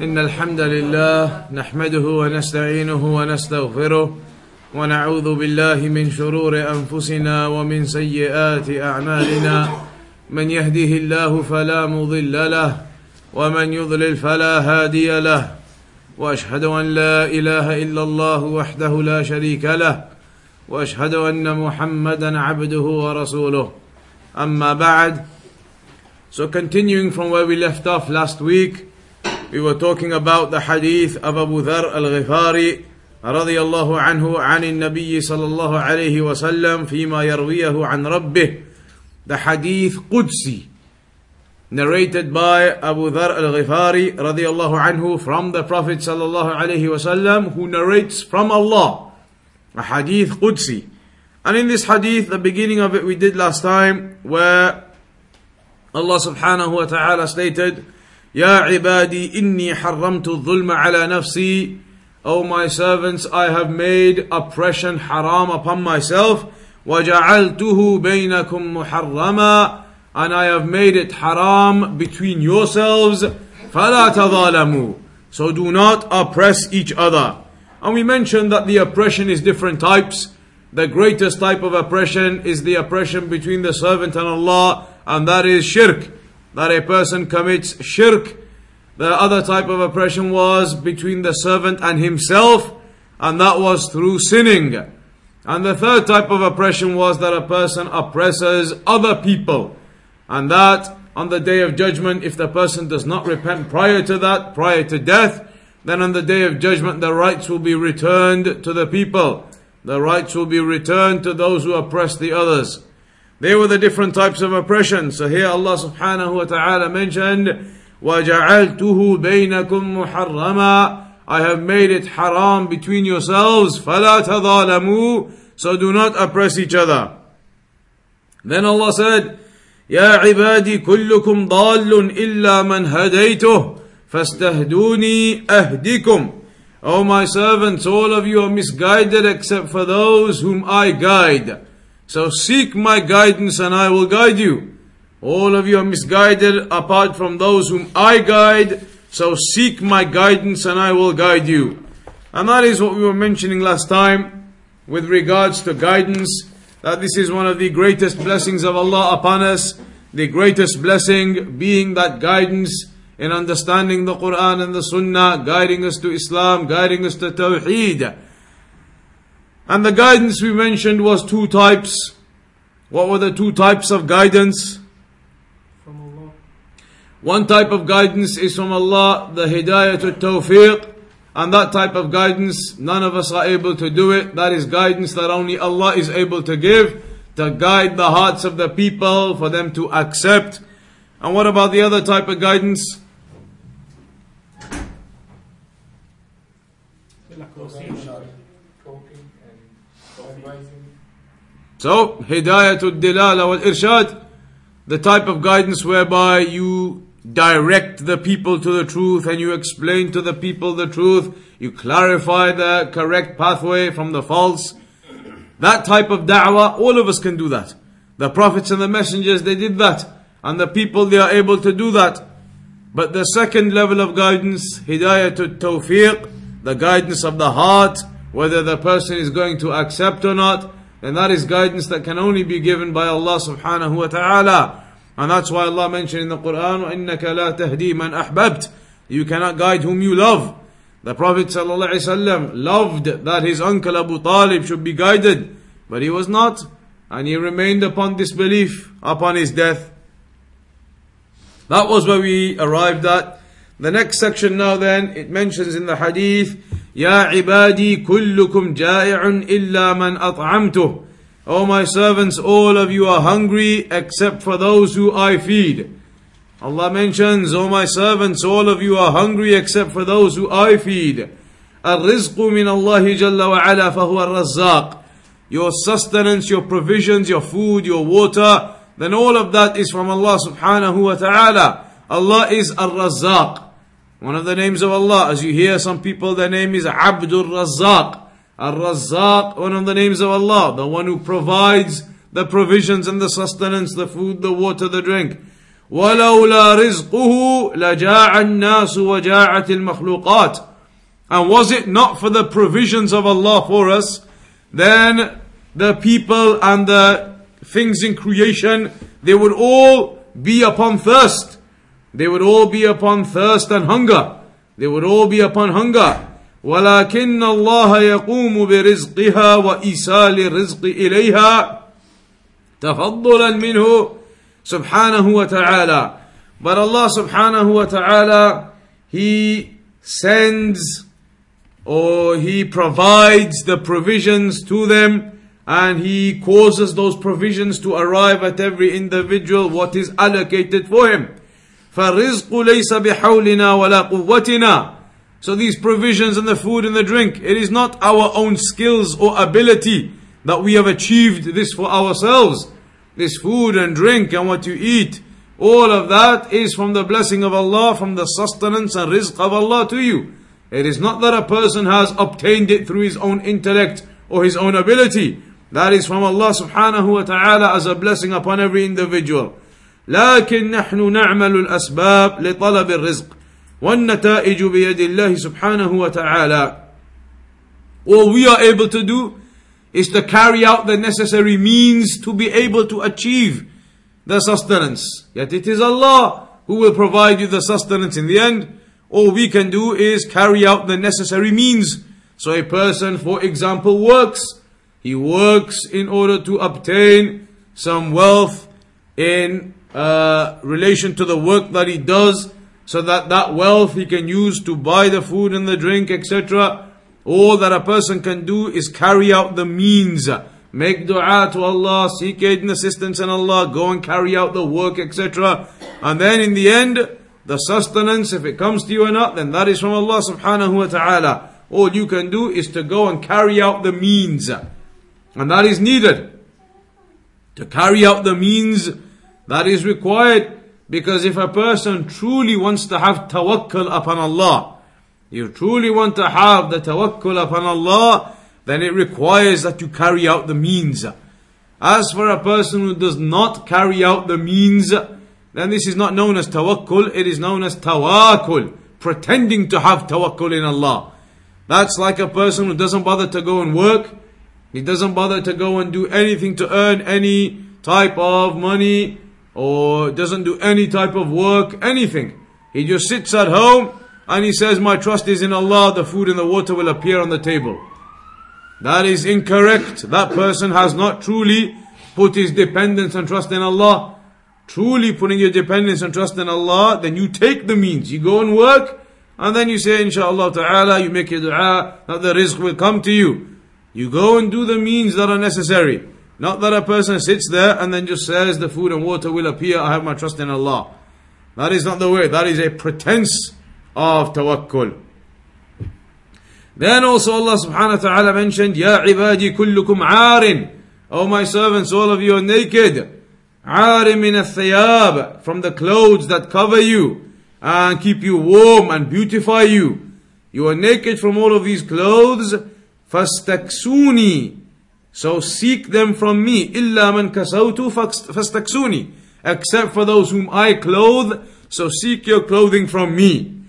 إن الحمد لله نحمده ونستعينه ونستغفره ونعوذ بالله من شرور أنفسنا ومن سيئات أعمالنا. من يهده الله فلا مضل له ومن يضلل فلا هادي له. وأشهد أن لا إله إلا الله وحده لا شريك له. وأشهد أن محمدا عبده ورسوله. أما بعد so continuing from where we left off last week we were talking about the hadith of Abu Dhar al-Ghifari رضي الله عنه عن النبي صلى الله عليه وسلم فيما يرويه عن ربه the hadith قدسي narrated by Abu Dhar al-Ghifari radiallahu anhu from the Prophet sallallahu alayhi wasallam who narrates from Allah a hadith Qudsi and in this hadith the beginning of it we did last time where Allah subhanahu wa ta'ala stated Ya ibadi inni harramtu dhulma ala nafsi O my servants I have made oppression haram upon myself وجعلته بينكم محرما and I have made it haram between yourselves فلا تظالموا so do not oppress each other and we mentioned that the oppression is different types the greatest type of oppression is the oppression between the servant and Allah and that is shirk that a person commits shirk the other type of oppression was between the servant and himself and that was through sinning and the third type of oppression was that a person oppresses other people and that on the day of judgment, if the person does not repent prior to that, prior to death, then on the day of judgment, the rights will be returned to the people. The rights will be returned to those who oppress the others. They were the different types of oppression. So here Allah subhanahu wa ta'ala mentioned, وَجَعَلْتُهُ بَيْنَكُمْ مُحَرَّمًا I have made it haram between yourselves, فَلَا تَظَالَمُوا So do not oppress each other. Then Allah said, يا عبادي كلكم ضال إلا من هديته فاستهدوني أهدكم O my servants, all of you are misguided except for those whom I guide. So seek my guidance and I will guide you. All of you are misguided apart from those whom I guide. So seek my guidance and I will guide you. And that is what we were mentioning last time with regards to guidance that this is one of the greatest blessings of Allah upon us. The greatest blessing being that guidance in understanding the Quran and the Sunnah, guiding us to Islam, guiding us to Tawheed. And the guidance we mentioned was two types. What were the two types of guidance? From Allah. One type of guidance is from Allah, the Hidayah to Tawfiq. And that type of guidance, none of us are able to do it. That is guidance that only Allah is able to give, to guide the hearts of the people, for them to accept. And what about the other type of guidance? Talking and advising. So, Hidayah Dilala wal Irshad, the type of guidance whereby you direct the people to the truth and you explain to the people the truth, you clarify the correct pathway from the false. That type of da'wah, all of us can do that. The prophets and the messengers, they did that. And the people, they are able to do that. But the second level of guidance, hidayah to tawfiq, the guidance of the heart, whether the person is going to accept or not, and that is guidance that can only be given by Allah subhanahu wa ta'ala. And that's why Allah mentioned in the Quran, وَإِنَّكَ لَا تَهْدِي مَنْ أَحْبَبْتَ You cannot guide whom you love. The Prophet ﷺ loved that his uncle Abu Talib should be guided, but he was not, and he remained upon disbelief upon his death. That was where we arrived at. The next section now then, it mentions in the hadith, يا عبادي كلكم جائع إلا من أطعمته. O my servants, all of you are hungry except for those who I feed. Allah mentions, O my servants, all of you are hungry except for those who I feed. الرزق من الله جل وعلا فهو الرزاق. Your sustenance, your provisions, your food, your water, then all of that is from Allah subhanahu wa ta'ala. Allah is Ar-Razzaq. One of the names of Allah, as you hear some people, their name is Abdul Razzaq. Ar-Razzaq, one of the names of Allah, the one who provides the provisions and the sustenance, the food, the water, the drink. ولولا رزقه لجاع الناس وجاعت المخلوقات and was it not for the provisions of Allah for us then the people and the things in creation they would all be upon thirst they would all be upon thirst and hunger they would all be upon hunger ولكن الله يقوم برزقها وإيصال الرزق إليها تفضلا منه سبحانه وتعالى but Allah subhanahu wa ta'ala he sends or he provides the provisions to them and he causes those provisions to arrive at every individual what is allocated for him فالرزق ليس بحولنا ولا قوتنا so these provisions and the food and the drink, it is not our own skills or ability that we have achieved this for ourselves. This food and drink and what you eat, all of that is from the blessing of Allah, from the sustenance and rizq of Allah to you. It is not that a person has obtained it through his own intellect or his own ability. That is from Allah subhanahu wa ta'ala as a blessing upon every individual. لكن نحن نعمل الأسباب لطلب الرزق والنتائج بيد الله سبحانه وتعالى all we are able to do is to carry out the necessary means to be able to achieve the sustenance. Yet it is Allah who will provide you the sustenance in the end. All we can do is carry out the necessary means. So a person, for example, works. He works in order to obtain some wealth in uh, relation to the work that he does so that that wealth he can use to buy the food and the drink, etc. All that a person can do is carry out the means. Make dua to Allah, seek aid and assistance in Allah, go and carry out the work, etc. And then in the end, the sustenance, if it comes to you or not, then that is from Allah subhanahu wa ta'ala. All you can do is to go and carry out the means. And that is needed. To carry out the means that is required because if a person truly wants to have tawakkul upon Allah, you truly want to have the tawakkul upon Allah, then it requires that you carry out the means. As for a person who does not carry out the means, then this is not known as tawakkul, it is known as tawaakul, pretending to have tawakkul in Allah. That's like a person who doesn't bother to go and work, he doesn't bother to go and do anything to earn any type of money, or doesn't do any type of work, anything. He just sits at home and he says, My trust is in Allah, the food and the water will appear on the table. That is incorrect. That person has not truly put his dependence and trust in Allah. Truly putting your dependence and trust in Allah, then you take the means. You go and work, and then you say, Inshallah ta'ala, you make your dua that the rizq will come to you. You go and do the means that are necessary. Not that a person sits there and then just says the food and water will appear, I have my trust in Allah. That is not the way. That is a pretense of tawakkul. Then also Allah subhanahu wa ta'ala mentioned, Ya ibadi kullukum arin. O oh, my servants, all of you are naked. Arin min al From the clothes that cover you and keep you warm and beautify you. You are naked from all of these clothes. Fastaksuni. So seek them from me. إِلَّا مَنْ كَسَوْتُ فَاسْتَكْسُونِ Except for those whom I clothe, so seek your clothing from me.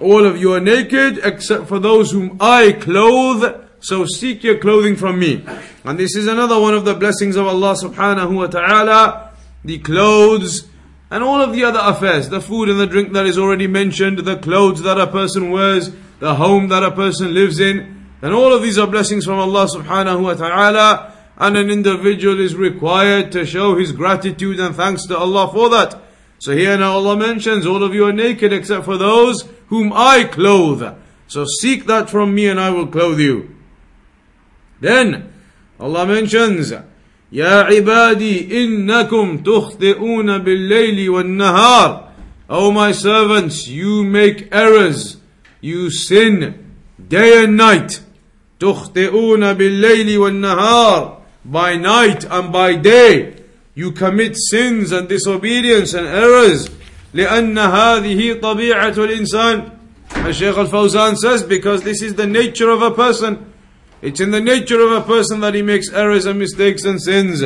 All of you are naked except for those whom I clothe, so seek your clothing from me. And this is another one of the blessings of Allah subhanahu wa ta'ala, the clothes, and all of the other affairs, the food and the drink that is already mentioned, the clothes that a person wears, the home that a person lives in, and all of these are blessings from Allah subhanahu wa ta'ala. And an individual is required to show his gratitude and thanks to Allah for that. So here now Allah mentions, all of you are naked except for those whom I clothe. So seek that from me and I will clothe you. Then Allah mentions, يا عبادي إنكم تخطئون بالليل والنهار. O my servants, you make errors, you sin day and night. تخطئون بالليل والنهار by night and by day you commit sins and disobedience and errors لأن هذه طبيعة الإنسان Shaykh Al-Fawzan says because this is the nature of a person it's in the nature of a person that he makes errors and mistakes and sins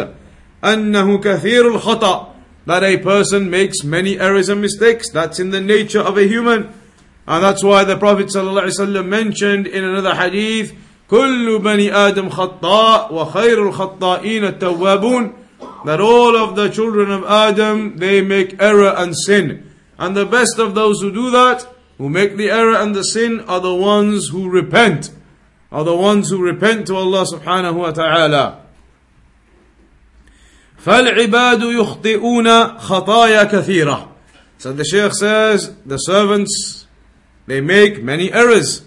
أنه كثير الخطأ that a person makes many errors and mistakes. That's in the nature of a human. And that's why the Prophet ﷺ mentioned in another hadith, كل بني آدم خطاء وخير الخطائين التوابون that all of the children of Adam they make error and sin and the best of those who do that who make the error and the sin are the ones who repent are the ones who repent to Allah subhanahu wa ta'ala فالعباد يخطئون خطايا كثيرة So the Shaykh says the servants they make many errors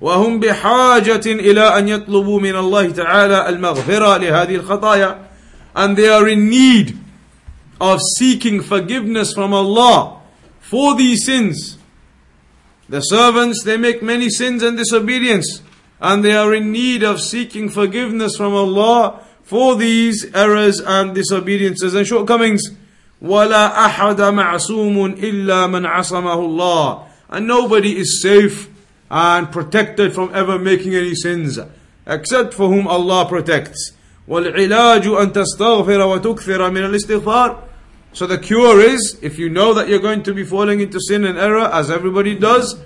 وهم بحاجة إلى أن يطلبوا من الله تعالى المغفرة لهذه الخطايا and they are in need of seeking forgiveness from Allah for these sins. The servants, they make many sins and disobedience, and they are in need of seeking forgiveness from Allah for these errors and disobediences and shortcomings. ولا أحد معصوم إلا من عصمه الله and nobody is safe and protected from ever making any sins except for whom Allah protects والعلاج أن تستغفر وتكثر من الاستغفار So the cure is, if you know that you're going to be falling into sin and error, as everybody does,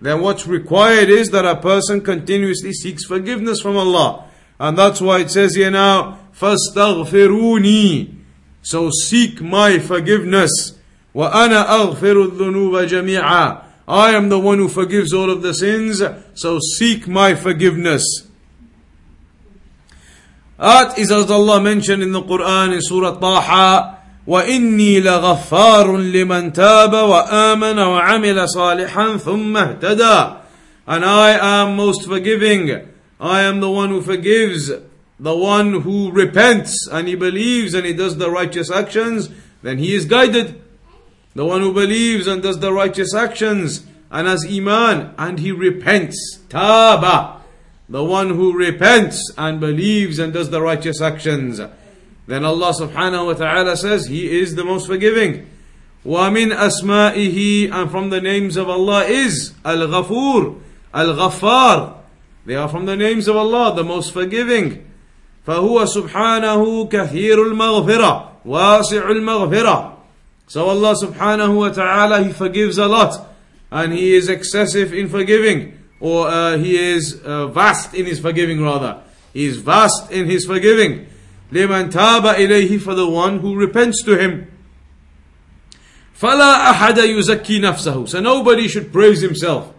then what's required is that a person continuously seeks forgiveness from Allah. And that's why it says here now, فَاسْتَغْفِرُونِي So seek my forgiveness. وَأَنَا أَغْفِرُ الذُّنُوبَ جَمِيعًا I am the one who forgives all of the sins, so seek my forgiveness. That is as Allah mentioned in the Quran in Surah Taha, وإني لغفار لمن تاب وآمن وعمل صالحا ثم اهتدى And I am most forgiving. I am the one who forgives, the one who repents and he believes and he does the righteous actions, then he is guided. The one who believes and does the righteous actions and has iman and he repents. Taba the one who repents and believes and does the righteous actions. Then Allah subhanahu wa ta'ala says, He is the most forgiving. وَمِنْ أَسْمَائِهِ And from the names of Allah is Al-Ghafur, Al-Ghaffar. They are from the names of Allah, the most forgiving. فهو سبحانه كثير المغفرة واسع المغفرة So Allah subhanahu wa ta'ala, He forgives a lot. And He is excessive in forgiving or uh, he is uh, vast in his forgiving rather. He is vast in his forgiving. لمن تاب إليه for the one who repents to him. فلا أحد يزكي نفسه. So nobody should praise himself.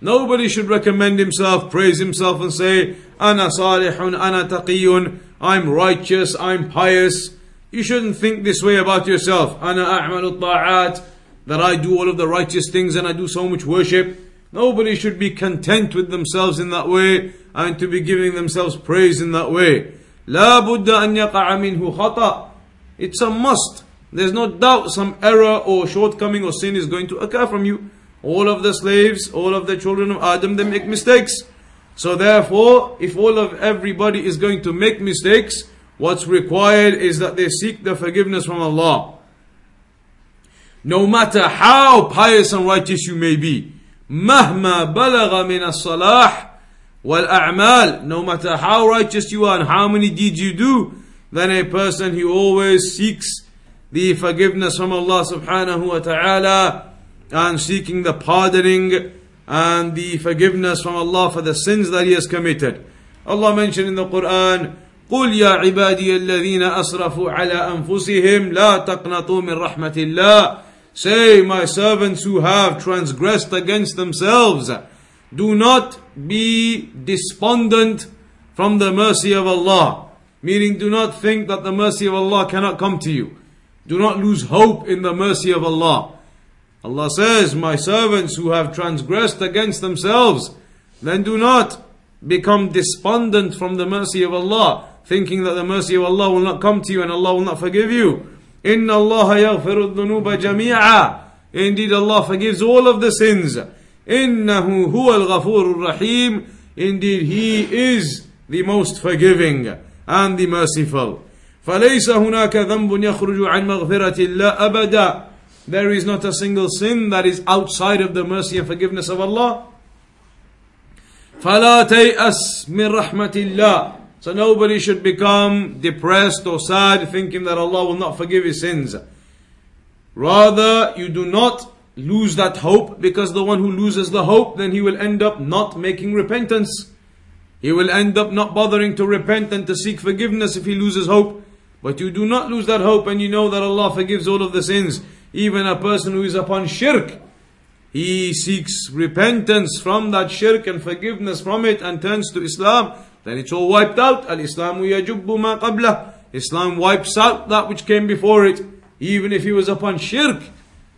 Nobody should recommend himself, praise himself and say, أنا صالح, أنا تقي, I'm righteous, I'm pious. You shouldn't think this way about yourself. أنا أعمل الطاعات, that I do all of the righteous things and I do so much worship. Nobody should be content with themselves in that way and to be giving themselves praise in that way. لا بد أن يقع منه خطأ. It's a must. There's no doubt some error or shortcoming or sin is going to occur from you. All of the slaves, all of the children of Adam, they make mistakes. So therefore, if all of everybody is going to make mistakes, what's required is that they seek the forgiveness from Allah. No matter how pious and righteous you may be, مهما بلغ من الصلاح والأعمال no matter how righteous you are and how many deeds you do then a person who always seeks the forgiveness from Allah subhanahu wa ta'ala and seeking the pardoning and the forgiveness from Allah for the sins that he has committed. Allah mentioned in the Quran, قل يا عبادي الذين أسرفوا على أنفسهم لا تقنطوا من رحمة الله Say, my servants who have transgressed against themselves, do not be despondent from the mercy of Allah. Meaning, do not think that the mercy of Allah cannot come to you. Do not lose hope in the mercy of Allah. Allah says, My servants who have transgressed against themselves, then do not become despondent from the mercy of Allah, thinking that the mercy of Allah will not come to you and Allah will not forgive you. إن الله يغفر الذنوب جميعا Indeed Allah forgives all of the sins إنه هو الغفور الرحيم Indeed He is the most forgiving and the merciful فليس هناك ذنب يخرج عن مغفرة الله أبدا There is not a single sin that is outside of the mercy and forgiveness of Allah فلا تيأس من رحمة الله So nobody should become depressed or sad thinking that Allah will not forgive his sins. Rather, you do not lose that hope because the one who loses the hope, then he will end up not making repentance. He will end up not bothering to repent and to seek forgiveness if he loses hope. But you do not lose that hope and you know that Allah forgives all of the sins. Even a person who is upon shirk, he seeks repentance from that shirk and forgiveness from it and turns to Islam, then it's all wiped out. Al-Islamu yajubbu ma qablah. Islam wipes out that which came before it, even if he was upon shirk.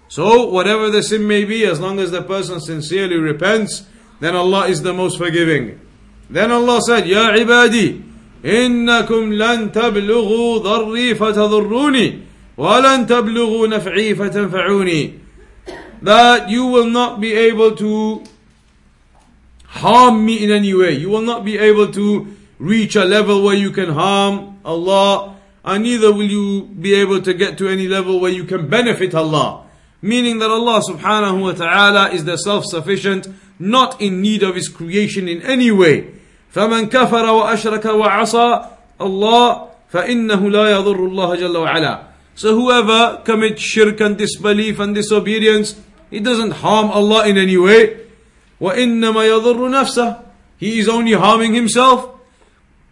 So, whatever the sin may be, as long as the person sincerely repents, then Allah is the most forgiving. Then Allah said, Ya ibadi, إنكم لن تبلغوا ضري فتضروني ولن تبلغوا نفعي فتنفعوني that you will not be able to harm me in any way. You will not be able to reach a level where you can harm Allah, and neither will you be able to get to any level where you can benefit Allah. Meaning that Allah subhanahu wa ta'ala is the self-sufficient, not in need of His creation in any way. فمن كفر وأشرك وعصى الله فإنه لا يضر الله جل وعلا. So whoever commits shirk and disbelief and disobedience, he doesn't harm Allah in any way. وَإِنَّمَا يَضُرُّ نَفْسَهُ He is only harming himself.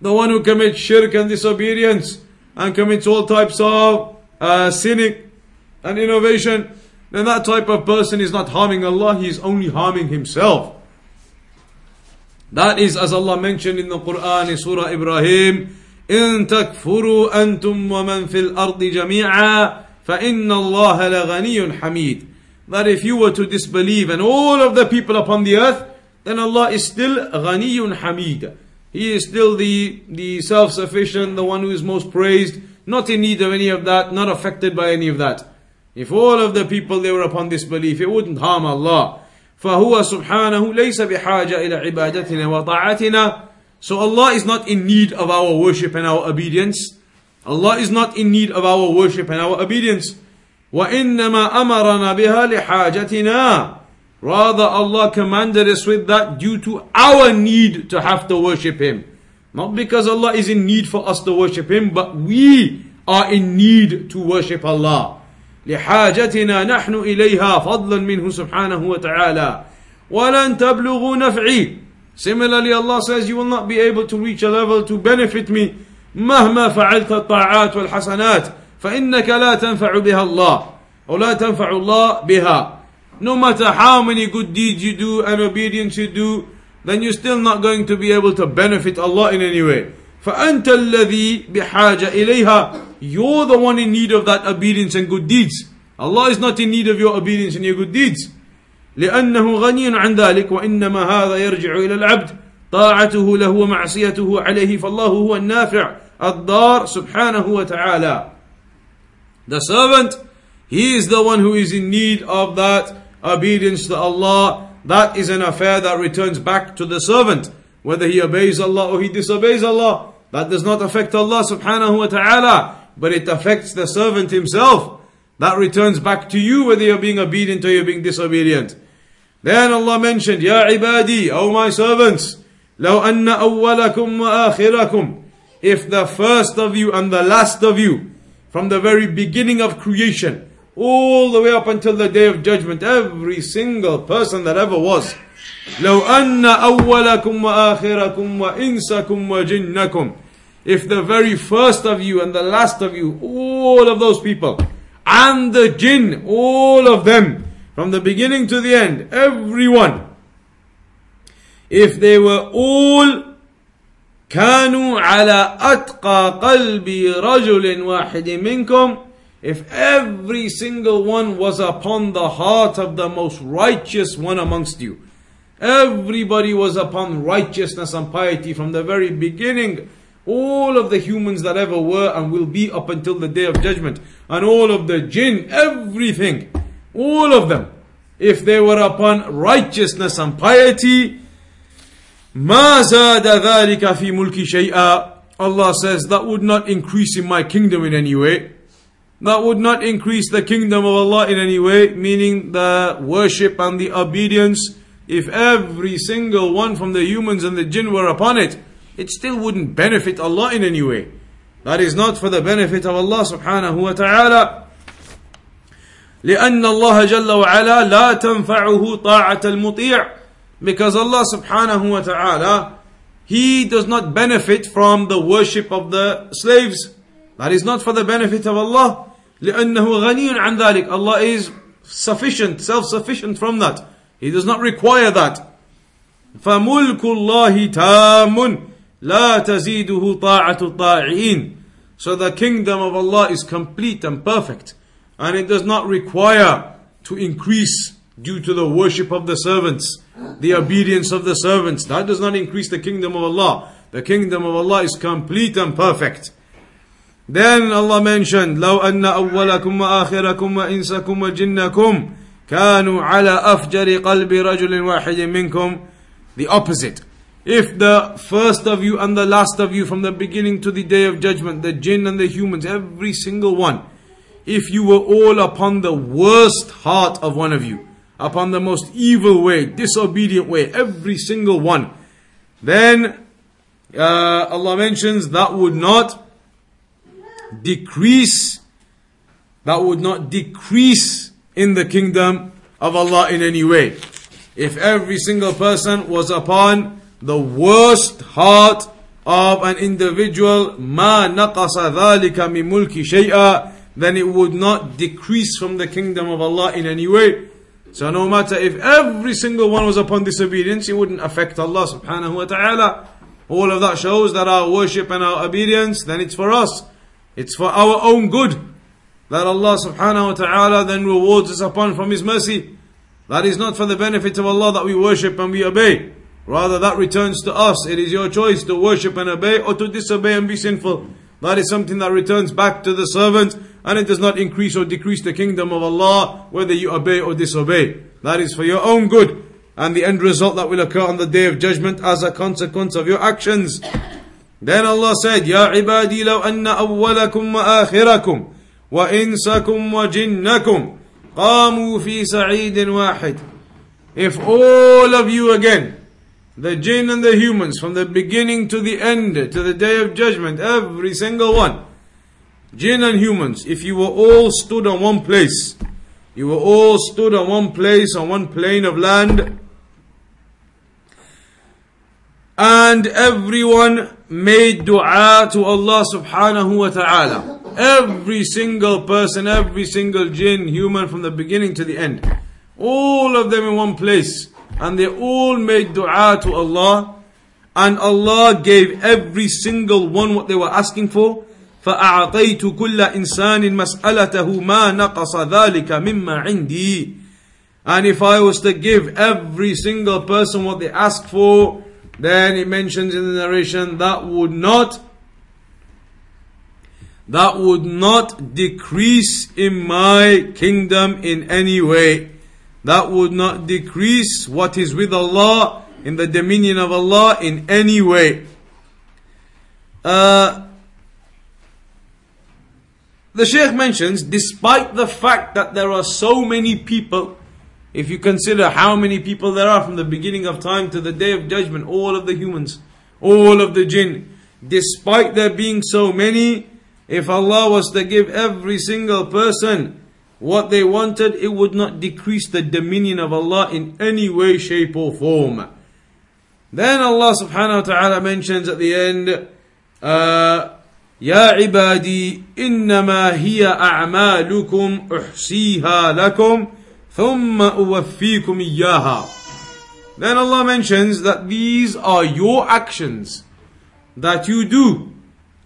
The one who commits shirk and disobedience and commits all types of uh, sinning and innovation, then that type of person is not harming Allah, he is only harming himself. That is as Allah mentioned in the Quran in Surah Ibrahim, إن تكفروا أنتم ومن في الأرض جميعا فإن الله لغني حميد that if you were to disbelieve and all of the people upon the earth, then Allah is still Ghaniyun Hamid. He is still the, the self-sufficient, the one who is most praised, not in need of any of that, not affected by any of that. If all of the people they were upon disbelief, it wouldn't harm Allah. فهو سبحانه ليس بحاجة إلى عبادتنا وطاعتنا So Allah is not in need of our worship and our obedience. Allah is not in need of our worship and our obedience. وإنما أمرنا بها لحاجتنا Rather Allah commanded us with that due to our need to have to worship Him. Not because Allah is in need for us to worship Him, but we are in need to worship Allah. لحاجتنا نحن إليها فضلا منه سبحانه وتعالى ولن تبلغوا نفعي Similarly Allah says you will not be able to reach a level to benefit me مهما فعلت الطاعات والحسنات فإنك لا تنفع بها الله أو لا تنفع الله بها no matter how many good deeds you do and obedience you do then you're still not going to be able to benefit Allah in any way فأنت الذي بحاجة إليها you're the one in need of that obedience and good deeds Allah is not in need of your obedience and your good deeds لأنه غني عن ذلك وإنما هذا يرجع إلى العبد طاعته له ومعصيته عليه فالله هو النافع الضار سبحانه وتعالى The servant, he is the one who is in need of that obedience to Allah. That is an affair that returns back to the servant. Whether he obeys Allah or he disobeys Allah, that does not affect Allah subhanahu wa ta'ala, but it affects the servant himself. That returns back to you whether you're being obedient or you're being disobedient. Then Allah mentioned, Ya ibadi, O my servants, لو أن أولكم وآخركم If the first of you and the last of you from the very beginning of creation, all the way up until the day of judgment, every single person that ever was. لو أن أولكم وآخركم وإنسكم وجنكم If the very first of you and the last of you, all of those people, and the jinn, all of them, from the beginning to the end, everyone, if they were all كانوا على أتقى قلب رجل واحد منكم if every single one was upon the heart of the most righteous one amongst you everybody was upon righteousness and piety from the very beginning all of the humans that ever were and will be up until the day of judgment and all of the jinn everything all of them if they were upon righteousness and piety ما زاد ذلك في ملكي شيئا Allah says that would not increase in my kingdom in any way. That would not increase the kingdom of Allah in any way, meaning the worship and the obedience. If every single one from the humans and the jinn were upon it, it still wouldn't benefit Allah in any way. That is not for the benefit of Allah subhanahu wa ta'ala. لأن الله جل وعلا لا تنفعه طاعة المطيع because Allah subhanahu wa ta'ala he does not benefit from the worship of the slaves that is not for the benefit of Allah لأنه غني عن ذلك Allah is sufficient self-sufficient from that he does not require that فملك الله تام لا تزيده طاعة الطاعين so the kingdom of Allah is complete and perfect and it does not require to increase due to the worship of the servants, the obedience of the servants. That does not increase the kingdom of Allah. The kingdom of Allah is complete and perfect. Then Allah mentioned, لو أن أولكم وآخركم وإنسكم وجنكم كانوا على أفجر قلب رجل واحد منكم The opposite. If the first of you and the last of you from the beginning to the day of judgment, the jinn and the humans, every single one, if you were all upon the worst heart of one of you, upon the most evil way, disobedient way, every single one. Then uh, Allah mentions that would not decrease, that would not decrease in the kingdom of Allah in any way. If every single person was upon the worst heart of an individual, ma naqasa dhalika min mulki shay'a, then it would not decrease from the kingdom of Allah in any way. So no matter if every single one was upon disobedience, it wouldn't affect Allah subhanahu wa ta'ala. All of that shows that our worship and our obedience, then it's for us. It's for our own good. That Allah subhanahu wa ta'ala then rewards us upon from His mercy. That is not for the benefit of Allah that we worship and we obey. Rather that returns to us. It is your choice to worship and obey or to disobey and be sinful. That is something that returns back to the servant and it does not increase or decrease the kingdom of Allah whether you obey or disobey. That is for your own good and the end result that will occur on the day of judgment as a consequence of your actions. Then Allah said, يا عبادي لو أن أولكم وآخركم وإنسكم وجنكم قاموا في سعيد واحد. If all of you again the jinn and the humans from the beginning to the end, to the day of judgment, every single one, jinn and humans, if you were all stood on one place, you were all stood on one place, on one plane of land, and everyone made dua to Allah subhanahu wa ta'ala. Every single person, every single jinn, human from the beginning to the end. All of them in one place and they all made dua to Allah and Allah gave every single one what they were asking for فأعطيت كل إنسان مسألته ما نقص ذلك مما عندي and if I was to give every single person what they asked for then it mentions in the narration that would not that would not decrease in my kingdom in any way that would not decrease what is with Allah in the dominion of Allah in any way. Uh, the Shaykh mentions, despite the fact that there are so many people, if you consider how many people there are from the beginning of time to the day of judgment, all of the humans, all of the jinn, despite there being so many, if Allah was to give every single person what they wanted, it would not decrease the dominion of Allah in any way, shape, or form. Then Allah subhanahu wa ta'ala mentions at the end, uh, يا عبادي إنما هي أعمالكم أحصيها لكم ثم أوفيكم إياها. Then Allah mentions that these are your actions that you do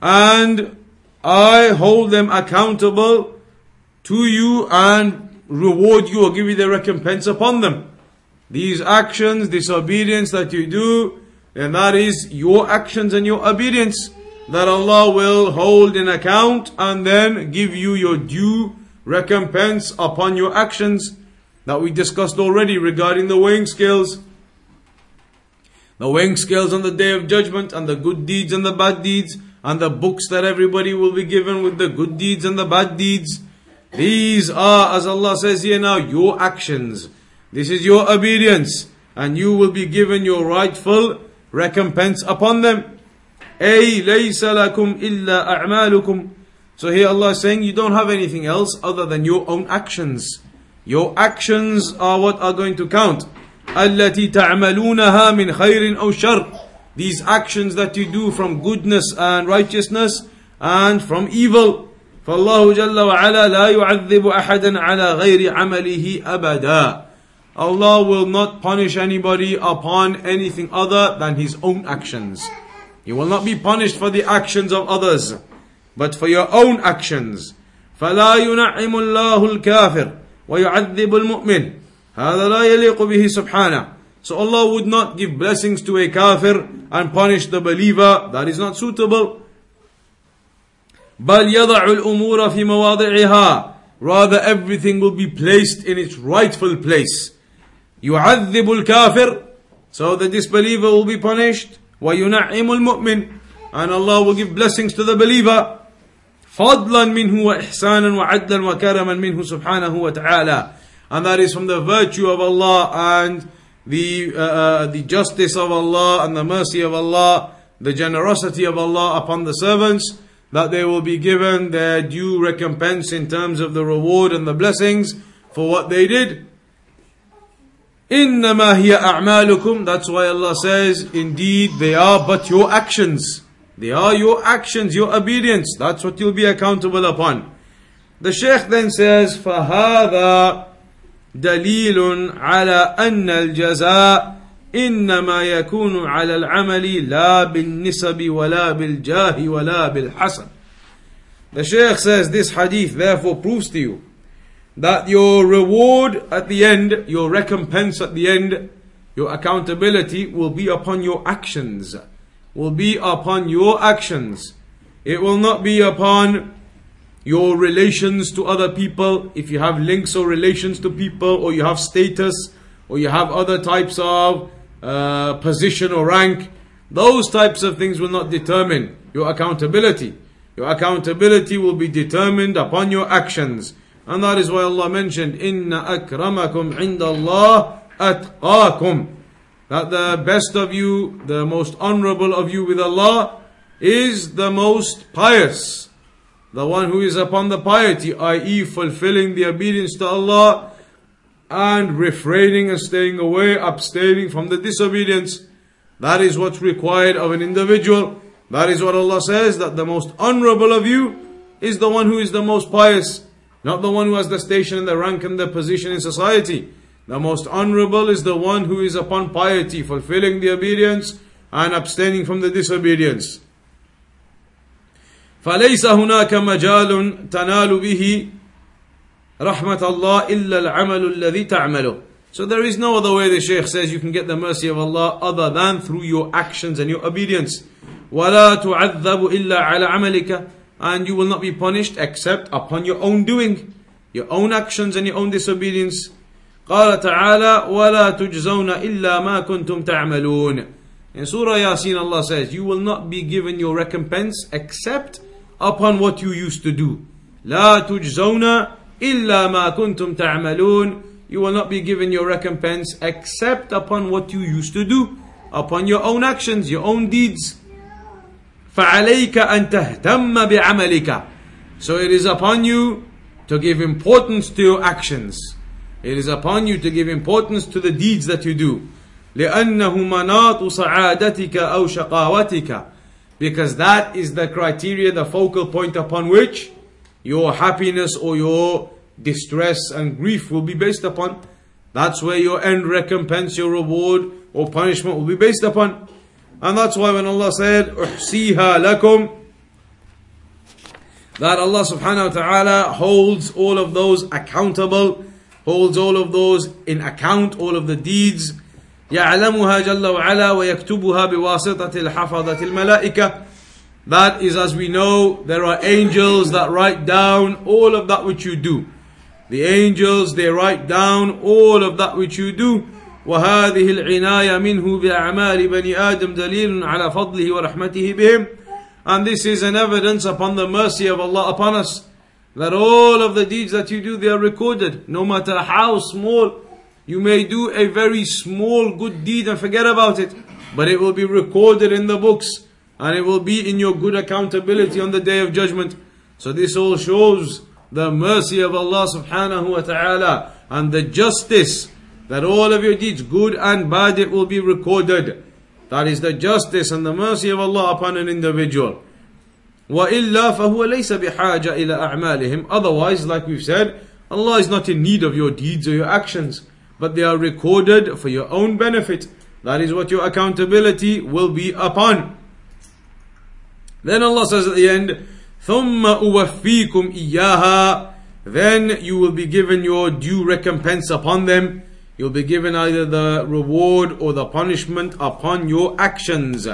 and I hold them accountable to you and reward you or give you the recompense upon them. These actions, disobedience that you do, and that is your actions and your obedience that Allah will hold in account and then give you your due recompense upon your actions that we discussed already regarding the weighing scales. The weighing scales on the day of judgment and the good deeds and the bad deeds and the books that everybody will be given with the good deeds and the bad deeds. These are, as Allah says here now, your actions. This is your obedience. And you will be given your rightful recompense upon them. أي ليس لكم إلا أعمالكم So here Allah is saying you don't have anything else other than your own actions. Your actions are what are going to count. التي تعملونها من خير أو شر. These actions that you do from goodness and righteousness and from evil. فالله جل وعلا لا يعذب أحدا على غير عمله أبدا. Allah will not punish anybody upon anything other than his own actions. You will not be punished for the actions of others, but for your own actions. فلا ينعم الله الكافر ويعذب المؤمن هذا لا يليق به سبحانه So Allah would not give blessings to a kafir and punish the believer. That is not suitable. بل يضع الأمور في مواضعها Rather everything will be placed in its rightful place. يعذب الكافر So the disbeliever will be punished. وينعم المؤمن And Allah will give blessings to the believer. فضلا منه وإحسانا وعدلا وكرما منه سبحانه وتعالى and that is from the virtue of Allah and the uh, uh, the justice of Allah and the mercy of Allah the generosity of Allah upon the servants that they will be given their due recompense in terms of the reward and the blessings for what they did إنما هي أعمالكم that's why Allah says indeed they are but your actions they are your actions, your obedience. That's what you'll be accountable upon. The Shaykh then says, فَهَذَا دليل على أن الجزاء إنما يكون على العمل لا بالنسب ولا بالجاه ولا بالحسن. The Shaykh says this hadith therefore proves to you that your reward at the end, your recompense at the end, your accountability will be upon your actions will be upon your actions. It will not be upon your relations to other people. If you have links or relations to people, or you have status, or you have other types of uh, position or rank, those types of things will not determine your accountability. Your accountability will be determined upon your actions. And that is why Allah mentioned, Inna akramakum inda Allah atqakum that the best of you, the most honorable of you with Allah, is the most pious. The one who is upon the piety, i.e., fulfilling the obedience to Allah and refraining and staying away, abstaining from the disobedience. That is what's required of an individual. That is what Allah says that the most honorable of you is the one who is the most pious, not the one who has the station and the rank and the position in society. The most honorable is the one who is upon piety, fulfilling the obedience and abstaining from the disobedience. فليس هناك مجال تنال به رحمة الله إلا العمل الذي تعمله. So there is no other way the Shaykh says you can get the mercy of Allah other than through your actions and your obedience. ولا تعذب إلا على عملك and you will not be punished except upon your own doing, your own actions and your own disobedience. قال تعالى ولا تجزون إلا ما كنتم تعملون In Surah Yasin Allah says you will not be given your recompense except upon what you used to do لا تجزون إلا ما كنتم تعملون You will not be given your recompense except upon what you used to do upon your own actions, your own deeds فعليك أن تهتم بعملك So it is upon you to give importance to your actions it is upon you to give importance to the deeds that you do. لأنه مناط سعادتك أو شقاوتك because that is the criteria, the focal point upon which your happiness or your distress and grief will be based upon. That's where your end recompense, your reward or punishment will be based upon. And that's why when Allah said, أحسيها لكم, that Allah subhanahu wa ta'ala holds all of those accountable holds all of those in account, all of the deeds. يعلمها جل وعلا ويكتبها بواسطة الحفظة الملائكة. That is as we know, there are angels that write down all of that which you do. The angels, they write down all of that which you do. وهذه العناية منه بأعمال بني آدم دليل على فضله ورحمته بهم. And this is an evidence upon the mercy of Allah upon us that all of the deeds that you do, they are recorded. No matter how small, you may do a very small good deed and forget about it. But it will be recorded in the books. And it will be in your good accountability on the day of judgment. So this all shows the mercy of Allah subhanahu wa ta'ala and the justice that all of your deeds, good and bad, it will be recorded. That is the justice and the mercy of Allah upon an individual. وإلا فهو ليس بحاجة إلى أعمالهم Otherwise, like we've said, Allah is not in need of your deeds or your actions, but they are recorded for your own benefit. That is what your accountability will be upon. Then Allah says at the end, ثم أوفيكم إياها Then you will be given your due recompense upon them. You'll be given either the reward or the punishment upon your actions.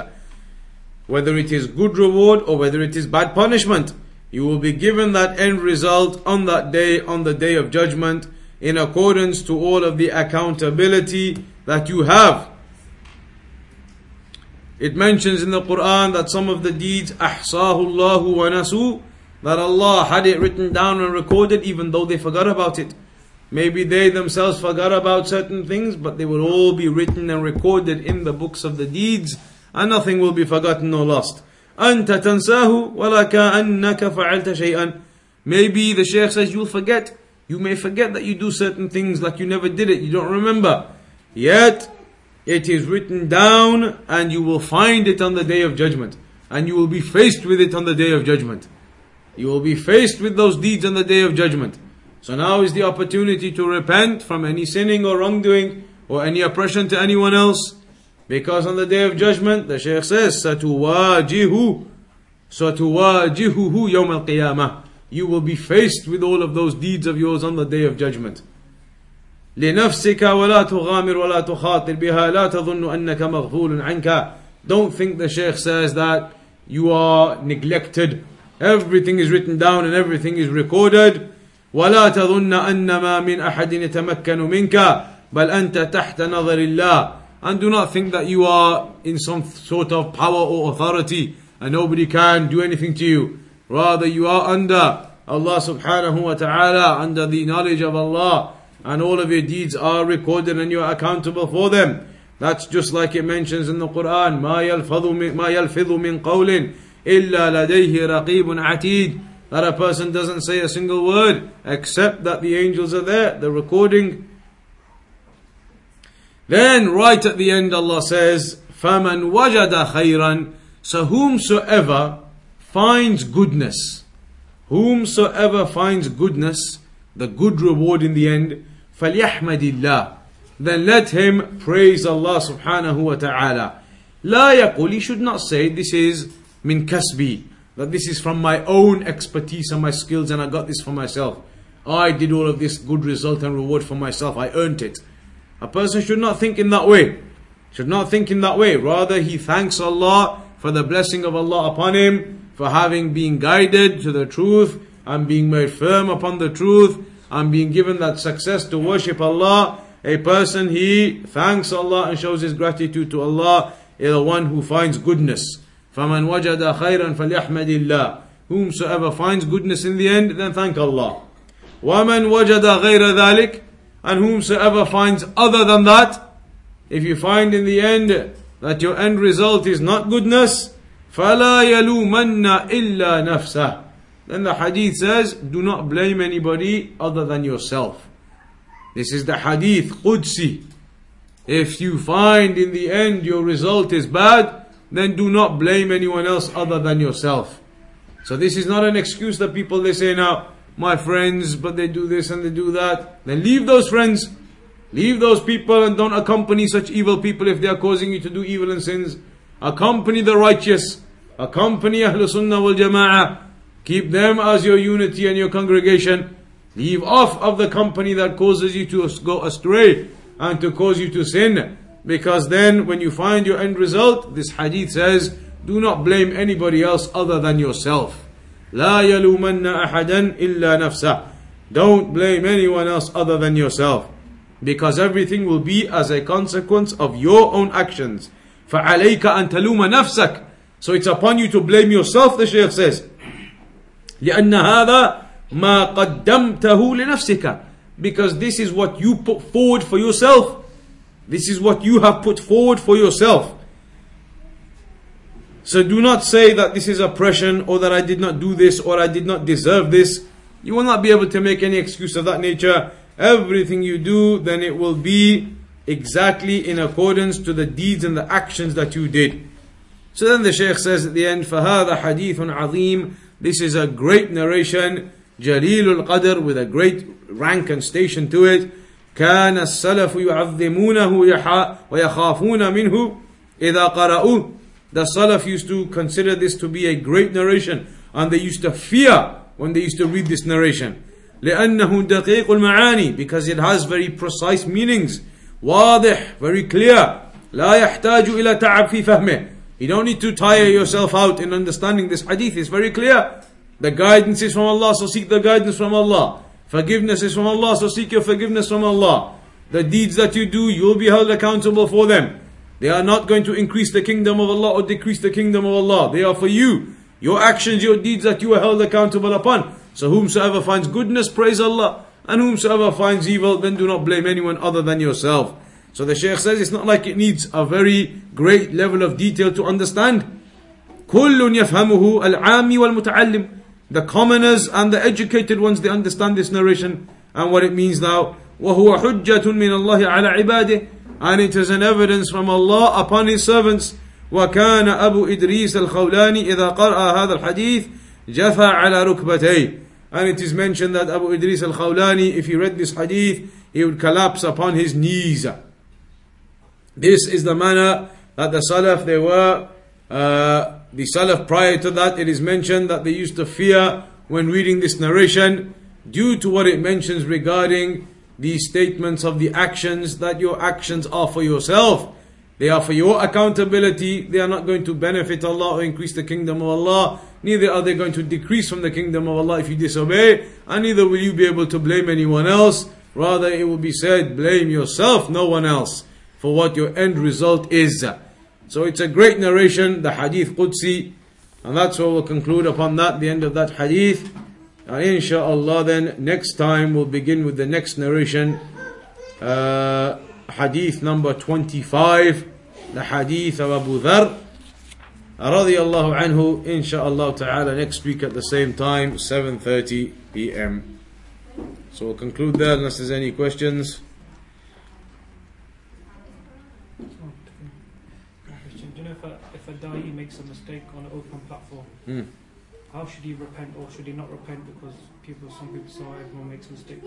Whether it is good reward or whether it is bad punishment. You will be given that end result on that day, on the day of judgment, in accordance to all of the accountability that you have. It mentions in the Quran that some of the deeds, ahsahullahu wa nasu, that Allah had it written down and recorded even though they forgot about it. Maybe they themselves forgot about certain things, but they will all be written and recorded in the books of the deeds, and nothing will be forgotten or lost. أنت تنساه ولا كأنك فعلت شيئا. Maybe the Shaykh says you'll forget. You may forget that you do certain things like you never did it, you don't remember. Yet, it is written down and you will find it on the day of judgment. And you will be faced with it on the day of judgment. You will be faced with those deeds on the day of judgment. So now is the opportunity to repent from any sinning or wrongdoing or any oppression to anyone else. Because on the day of judgment, the Shaykh says, سَتُوَاجِهُ سَتُوَاجِهُهُ يَوْمَ الْقِيَامَةِ You will be faced with all of those deeds of yours on the day of judgment. لنفسك ولا تغامر ولا تخاطر بها لا تظن أنك مغفول عنك Don't think the Shaykh says that you are neglected. Everything is written down and everything is recorded. ولا تظن أن ما من أحد يتمكن منك بل أنت تحت نظر الله And do not think that you are in some sort of power or authority and nobody can do anything to you. Rather you are under Allah subhanahu wa ta'ala, under the knowledge of Allah and all of your deeds are recorded and you are accountable for them. That's just like it mentions in the Quran, ما يلفظ من, ما يلفظ من قول إلا لديه رقيب عتيد. That a person doesn't say a single word except that the angels are there, the recording. Then right at the end Allah says, فَمَنْ وَجَدَ خَيْرًا So whomsoever finds goodness, whomsoever finds goodness, the good reward in the end, فَلْيَحْمَدِ اللَّهِ Then let him praise Allah subhanahu wa ta'ala. لا يقول, he should not say, this is min kasbi, that this is from my own expertise and my skills and I got this for myself. I did all of this good result and reward for myself, I earned it. A person should not think in that way. Should not think in that way. Rather, he thanks Allah for the blessing of Allah upon him, for having been guided to the truth and being made firm upon the truth and being given that success to worship Allah, a person he thanks Allah and shows his gratitude to Allah the one who finds goodness. فَمَنْ وَجَدَ خَيْرًا فَلْيَحْمَدِ اللَّهِ Whomsoever finds goodness in the end, then thank Allah. وَمَنْ وَجَدَ غَيْرَ ذَلِكَ And whomsoever finds other than that, if you find in the end that your end result is not goodness, فَلَا يَلُومَنَّ إِلَّا نَفْسَهُ then the hadith says, do not blame anybody other than yourself. This is the hadith Qudsi. If you find in the end your result is bad, then do not blame anyone else other than yourself. So this is not an excuse that people they say now, my friends, but they do this and they do that. Then leave those friends. Leave those people and don't accompany such evil people if they are causing you to do evil and sins. Accompany the righteous. Accompany Ahlul Sunnah wal Jama'ah. Keep them as your unity and your congregation. Leave off of the company that causes you to go astray and to cause you to sin Because then, when you find your end result, this hadith says, do not blame anybody else other than yourself. لا يلومن أحدا إلا نفسه. Don't blame anyone else other than yourself. Because everything will be as a consequence of your own actions. فعليك أن تلوم نفسك. So it's upon you to blame yourself, the Shaykh says. لأن هذا ما قدمته لنفسك because this is what you put forward for yourself this is what you have put forward for yourself so do not say that this is oppression or that I did not do this or I did not deserve this you will not be able to make any excuse of that nature everything you do, then it will be exactly in accordance to the deeds and the actions that you did. So then the Shaykh says at the end, فَهَذَا حَدِيثٌ عَظِيمٌ This is a great narration, جَلِيلُ الْقَدْر with a great rank and station to it. كان السلف يعظمونه ويخافون منه إذا قرأوه The Salaf used to consider this to be a great narration and they used to fear when they used to read this narration. لأنه دقيق المعاني because it has very precise meanings واضح very clear لا يحتاج إلى تعب في فهمه You don't need to tire yourself out in understanding this hadith. It's very clear. The guidance is from Allah, so seek the guidance from Allah. Forgiveness is from Allah, so seek your forgiveness from Allah. The deeds that you do, you will be held accountable for them. They are not going to increase the kingdom of Allah or decrease the kingdom of Allah. They are for you. Your actions, your deeds that you are held accountable upon. So whomsoever finds goodness, praise Allah. And whomsoever finds evil, then do not blame anyone other than yourself. So the Shaykh says it's not like it needs a very great level of detail to understand. كل يفهمه العامي والمتعلم The commoners and the educated ones, they understand this narration and what it means now. وهو حجة من الله على عباده And it is an evidence from Allah upon His servants. وكان أبو إدريس الخولاني إذا قرأ هذا الحديث جثى على ركبتيه And it is mentioned that Abu Idris al-Khawlani, if he read this hadith, he would collapse upon his knees. This is the manner that the Salaf they were. Uh, the Salaf prior to that, it is mentioned that they used to fear when reading this narration due to what it mentions regarding the statements of the actions that your actions are for yourself. They are for your accountability. They are not going to benefit Allah or increase the kingdom of Allah. Neither are they going to decrease from the kingdom of Allah if you disobey. And neither will you be able to blame anyone else. Rather, it will be said, blame yourself, no one else for what your end result is. So it's a great narration, the Hadith Qudsi, and that's what we'll conclude upon that, the end of that Hadith. And inshallah, then next time we'll begin with the next narration, uh, Hadith number 25, the Hadith of Abu Dhar. رضي الله عنه إن شاء الله تعالى next week at the same time 7:30 p.m. So we'll conclude there unless there's any questions. Da'i makes a mistake on an open platform, Hmm. how should he repent or should he not repent because people, some people say everyone makes mistakes?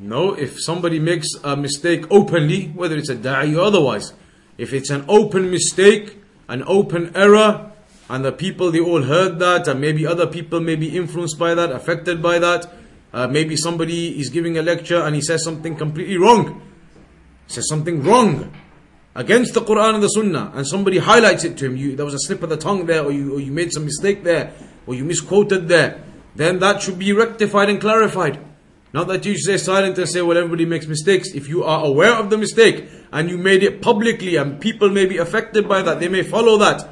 No, if somebody makes a mistake openly, whether it's a da'i or otherwise, if it's an open mistake, an open error, and the people they all heard that, and maybe other people may be influenced by that, affected by that, uh, maybe somebody is giving a lecture and he says something completely wrong, says something wrong against the Quran and the Sunnah, and somebody highlights it to him, you, there was a slip of the tongue there, or you, or you made some mistake there, or you misquoted there, then that should be rectified and clarified. Not that you stay silent and say, well, everybody makes mistakes. If you are aware of the mistake and you made it publicly and people may be affected by that, they may follow that,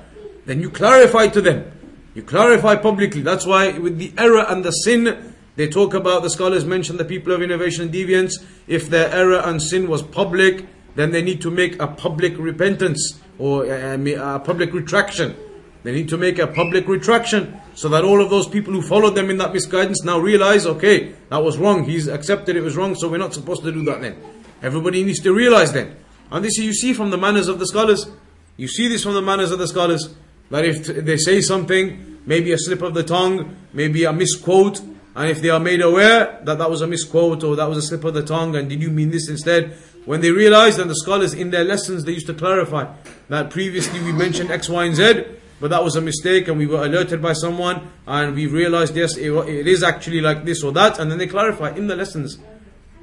then you clarify to them. You clarify publicly. That's why with the error and the sin, they talk about, the scholars mention the people of innovation and deviance. If their error and sin was public, then they need to make a public repentance or uh, uh, a, a uh, public retraction. They need to make a public retraction so that all of those people who followed them in that misguidance now realize, okay, that was wrong. He's accepted it was wrong, so we're not supposed to do that then. Everybody needs to realize then. And this you see from the manners of the scholars. You see this from the manners of the scholars. That if they say something, maybe a slip of the tongue, maybe a misquote, and if they are made aware that that was a misquote or that was a slip of the tongue and did you mean this instead, when they realized, and the scholars in their lessons they used to clarify that previously we mentioned X, Y, and Z, but that was a mistake and we were alerted by someone and we realized yes, it, it is actually like this or that, and then they clarify in the lessons.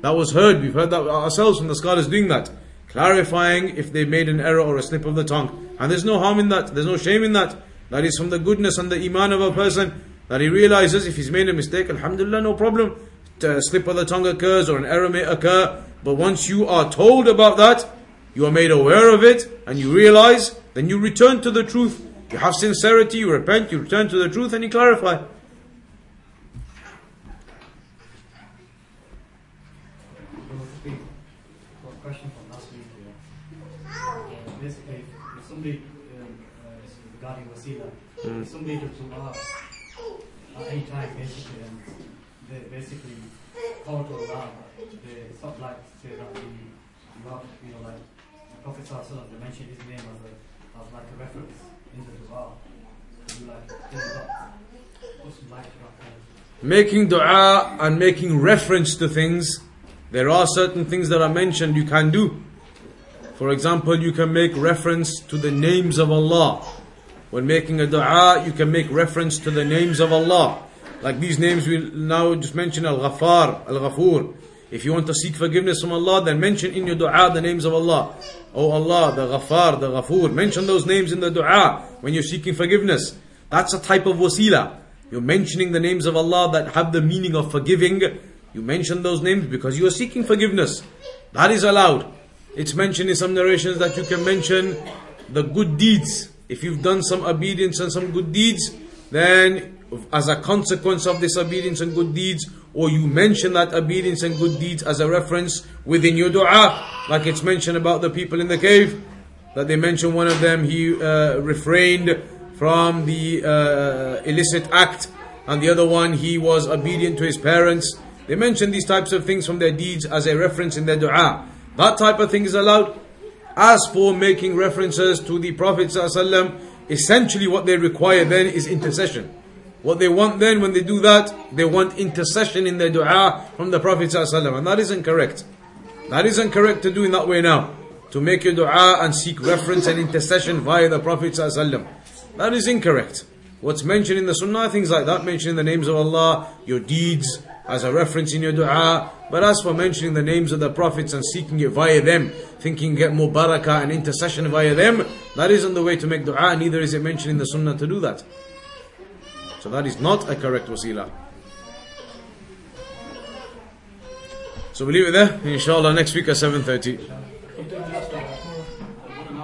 That was heard, we've heard that ourselves from the scholars doing that. Clarifying if they made an error or a slip of the tongue. And there's no harm in that, there's no shame in that. That is from the goodness and the iman of a person that he realizes if he's made a mistake, Alhamdulillah, no problem. A slip of the tongue occurs or an error may occur. But once you are told about that, you are made aware of it, and you realize, then you return to the truth. You have sincerity, you repent, you return to the truth, and you clarify. Question from last here. Uh, basically, if somebody, um, uh, regarding wasila, if somebody does dua at any time, basically, and they basically power to Allah. They, it's not like say that the you you know like the Prophet Sallallahu they mentioned his name as a as like a reference in the dua. The Making dua and making reference to things, there are certain things that are mentioned you can do. For example, you can make reference to the names of Allah. When making a dua, you can make reference to the names of Allah. Like these names we now just mention Al Ghaffar, Al Ghafur. If you want to seek forgiveness from Allah, then mention in your dua the names of Allah. Oh Allah, the Ghaffar, the Ghafur. Mention those names in the dua when you're seeking forgiveness. That's a type of wasila. You're mentioning the names of Allah that have the meaning of forgiving. You mention those names because you are seeking forgiveness. That is allowed. It's mentioned in some narrations that you can mention the good deeds. If you've done some obedience and some good deeds, then as a consequence of this obedience and good deeds, or you mention that obedience and good deeds as a reference within your dua, like it's mentioned about the people in the cave, that they mention one of them, he uh, refrained from the uh, illicit act, and the other one, he was obedient to his parents. They mention these types of things from their deeds as a reference in their dua. That type of thing is allowed. As for making references to the Prophet ﷺ, essentially what they require then is intercession. What they want then when they do that, they want intercession in their dua from the Prophet ﷺ. And that isn't correct. That isn't correct to do in that way now. To make your dua and seek reference and intercession via the Prophet ﷺ. That is incorrect. What's mentioned in the Sunnah, things like that, mentioning the names of Allah, your deeds, as a reference in your dua. But as for mentioning the names of the prophets and seeking it via them, thinking get more barakah and intercession via them, that isn't the way to make dua, neither is it mentioned in the Sunnah to do that. So that is not a correct wasila. So we leave it there. Inshallah next week at 7.30.